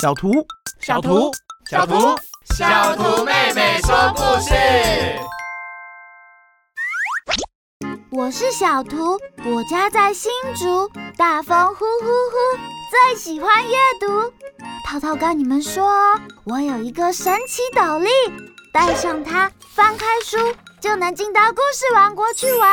小图，小图，小图，小图妹妹说故事。我是小图，我家在新竹，大风呼呼呼，最喜欢阅读。涛涛跟你们说，我有一个神奇斗笠，带上它，翻开书就能进到故事王国去玩。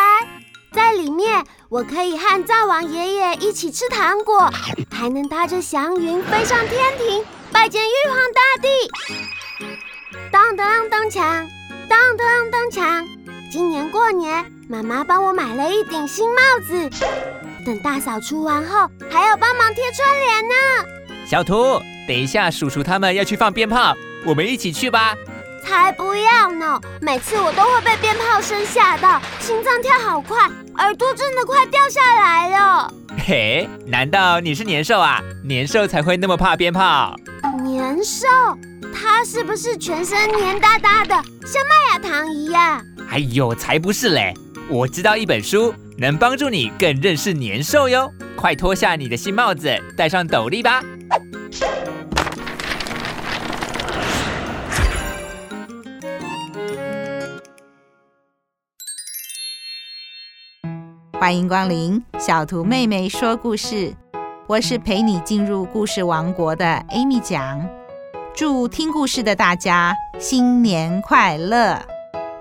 在里面，我可以和灶王爷爷一起吃糖果，还能搭着祥云飞上天庭，拜见玉皇大帝。当当当锵，当当当锵。今年过年，妈妈帮我买了一顶新帽子。等大扫除完后，还要帮忙贴春联呢。小图，等一下，叔叔他们要去放鞭炮，我们一起去吧。才不要呢！每次我都会被鞭炮声吓到，心脏跳好快，耳朵真的快掉下来了。嘿，难道你是年兽啊？年兽才会那么怕鞭炮。年兽？它是不是全身黏哒哒的，像麦芽糖一样？哎呦，才不是嘞！我知道一本书，能帮助你更认识年兽哟。快脱下你的新帽子，戴上斗笠吧。欢迎光临小图妹妹说故事，我是陪你进入故事王国的 Amy 讲。祝听故事的大家新年快乐！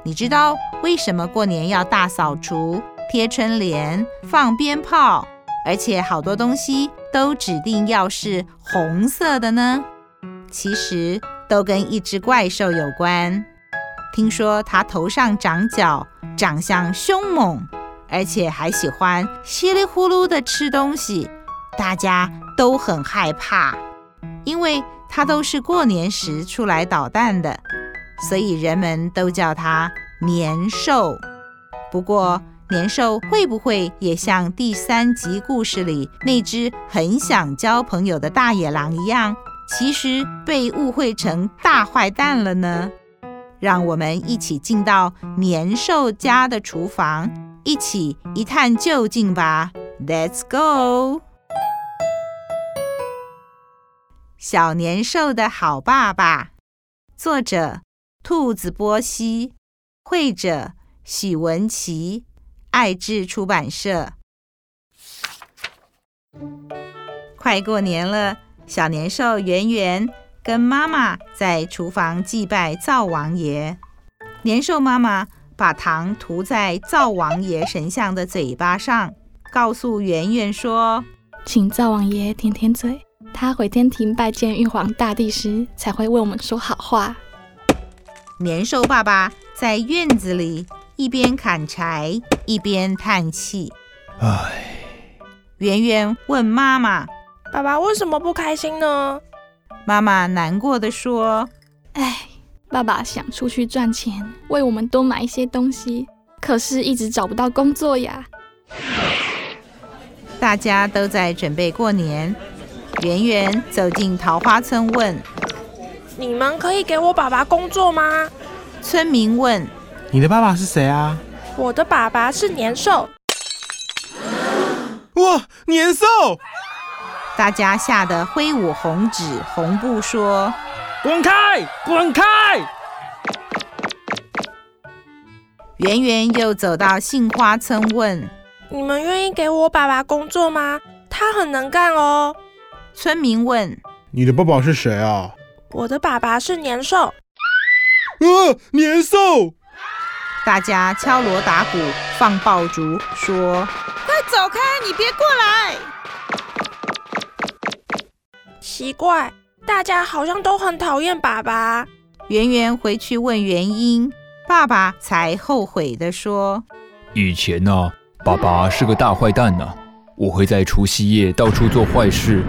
你知道为什么过年要大扫除、贴春联、放鞭炮，而且好多东西都指定要是红色的呢？其实都跟一只怪兽有关。听说它头上长角，长相凶猛。而且还喜欢稀里呼噜的吃东西，大家都很害怕，因为它都是过年时出来捣蛋的，所以人们都叫它年兽。不过，年兽会不会也像第三集故事里那只很想交朋友的大野狼一样，其实被误会成大坏蛋了呢？让我们一起进到年兽家的厨房。一起一探究竟吧，Let's go！小年兽的好爸爸，作者兔子波西，绘者许文琪，爱智出版社。快过年了，小年兽圆圆跟妈妈在厨房祭拜灶王爷，年兽妈妈。把糖涂在灶王爷神像的嘴巴上，告诉圆圆说：“请灶王爷舔舔嘴，他回天庭拜见玉皇大帝时，才会为我们说好话。”年兽爸爸在院子里一边砍柴一边叹气：“唉。”圆圆问妈妈：“爸爸为什么不开心呢？”妈妈难过地说：“唉。”爸爸想出去赚钱，为我们多买一些东西，可是一直找不到工作呀。大家都在准备过年，圆圆走进桃花村问：“你们可以给我爸爸工作吗？”村民问：“你的爸爸是谁啊？”“我的爸爸是年兽。”“哇，年兽！”大家吓得挥舞红纸红布说。滚开！滚开！圆圆又走到杏花村问：“你们愿意给我爸爸工作吗？他很能干哦。”村民问：“你的爸爸是谁啊？”“我的爸爸是年兽。”“呃，年兽！”大家敲锣打鼓，放爆竹，说：“快走开！你别过来！”奇怪。大家好像都很讨厌爸爸。圆圆回去问原因，爸爸才后悔地说：“以前呢、啊，爸爸是个大坏蛋呢、啊，我会在除夕夜到处做坏事，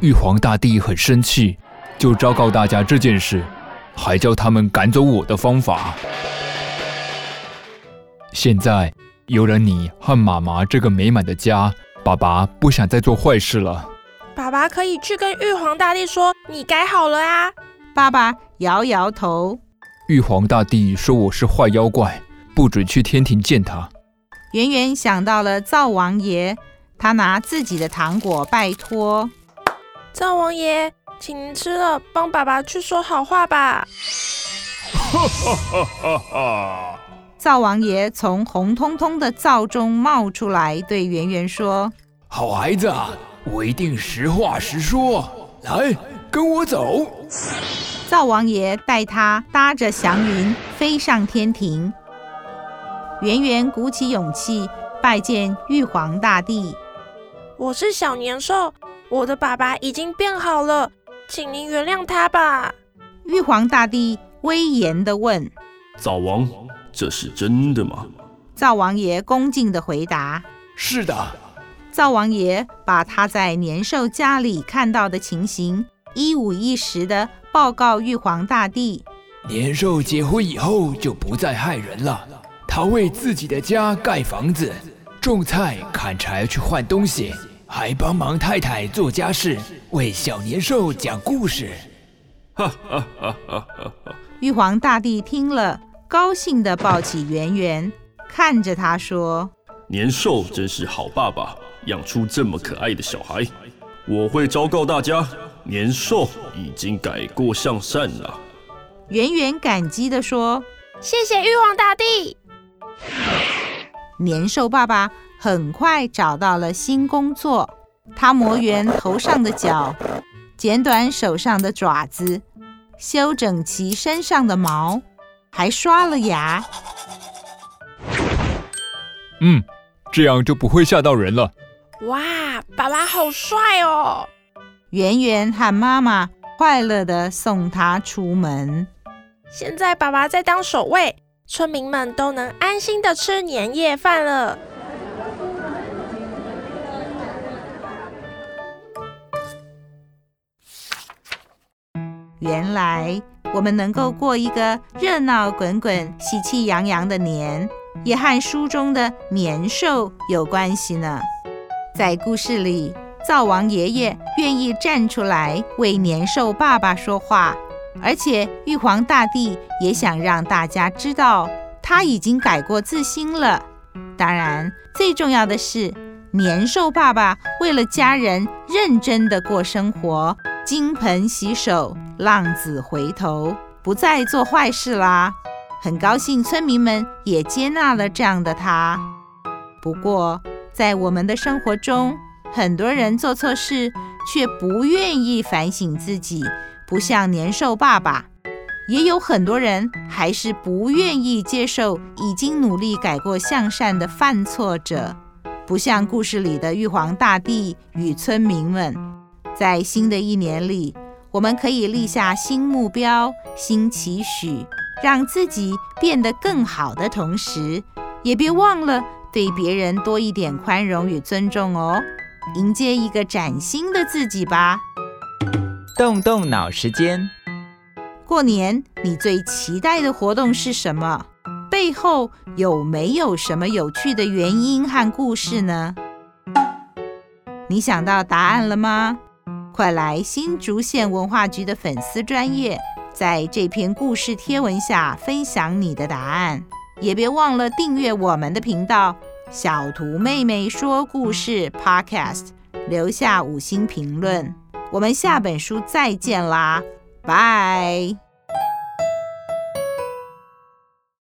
玉皇大帝很生气，就昭告大家这件事，还教他们赶走我的方法。现在有了你和妈妈这个美满的家，爸爸不想再做坏事了。”爸爸可以去跟玉皇大帝说，你改好了啊。爸爸摇摇头。玉皇大帝说我是坏妖怪，不准去天庭见他。圆圆想到了灶王爷，他拿自己的糖果拜托。灶王爷，请您吃了，帮爸爸去说好话吧。哈哈哈哈哈！灶王爷从红彤彤的灶中冒出来，对圆圆说：“好孩子啊，我一定实话实说。来，跟我走。”灶王爷带他搭着祥云飞上天庭。圆圆鼓起勇气拜见玉皇大帝：“我是小年兽，我的爸爸已经变好了，请您原谅他吧。”玉皇大帝威严地问：“灶王。”这是真的吗？灶王爷恭敬地回答：“是的。”灶王爷把他在年兽家里看到的情形一五一十的报告玉皇大帝。年兽结婚以后就不再害人了，他为自己的家盖房子、种菜、砍柴去换东西，还帮忙太太做家事，为小年兽讲故事。哈哈哈哈哈！玉皇大帝听了。高兴地抱起圆圆，看着他说：“年兽真是好爸爸，养出这么可爱的小孩。我会昭告大家，年兽已经改过向善了。”圆圆感激地说：“谢谢玉皇大帝。”年兽爸爸很快找到了新工作，他磨圆头上的角，剪短手上的爪子，修整齐身上的毛。还刷了牙。嗯，这样就不会吓到人了。哇，爸爸好帅哦！圆圆和妈妈快乐的送他出门。现在爸爸在当守卫，村民们都能安心的吃年夜饭了。原来。我们能够过一个热闹滚滚、喜气洋洋的年，也和书中的年兽有关系呢。在故事里，灶王爷爷愿意站出来为年兽爸爸说话，而且玉皇大帝也想让大家知道他已经改过自新了。当然，最重要的是，年兽爸爸为了家人认真的过生活。金盆洗手，浪子回头，不再做坏事啦。很高兴村民们也接纳了这样的他。不过，在我们的生活中，很多人做错事却不愿意反省自己，不像年兽爸爸；也有很多人还是不愿意接受已经努力改过向善的犯错者，不像故事里的玉皇大帝与村民们。在新的一年里，我们可以立下新目标、新期许，让自己变得更好的同时，也别忘了对别人多一点宽容与尊重哦。迎接一个崭新的自己吧。动动脑时间，过年你最期待的活动是什么？背后有没有什么有趣的原因和故事呢？你想到答案了吗？快来新竹县文化局的粉丝专业，在这篇故事贴文下分享你的答案，也别忘了订阅我们的频道“小图妹妹说故事 ”Podcast，留下五星评论。我们下本书再见啦，拜。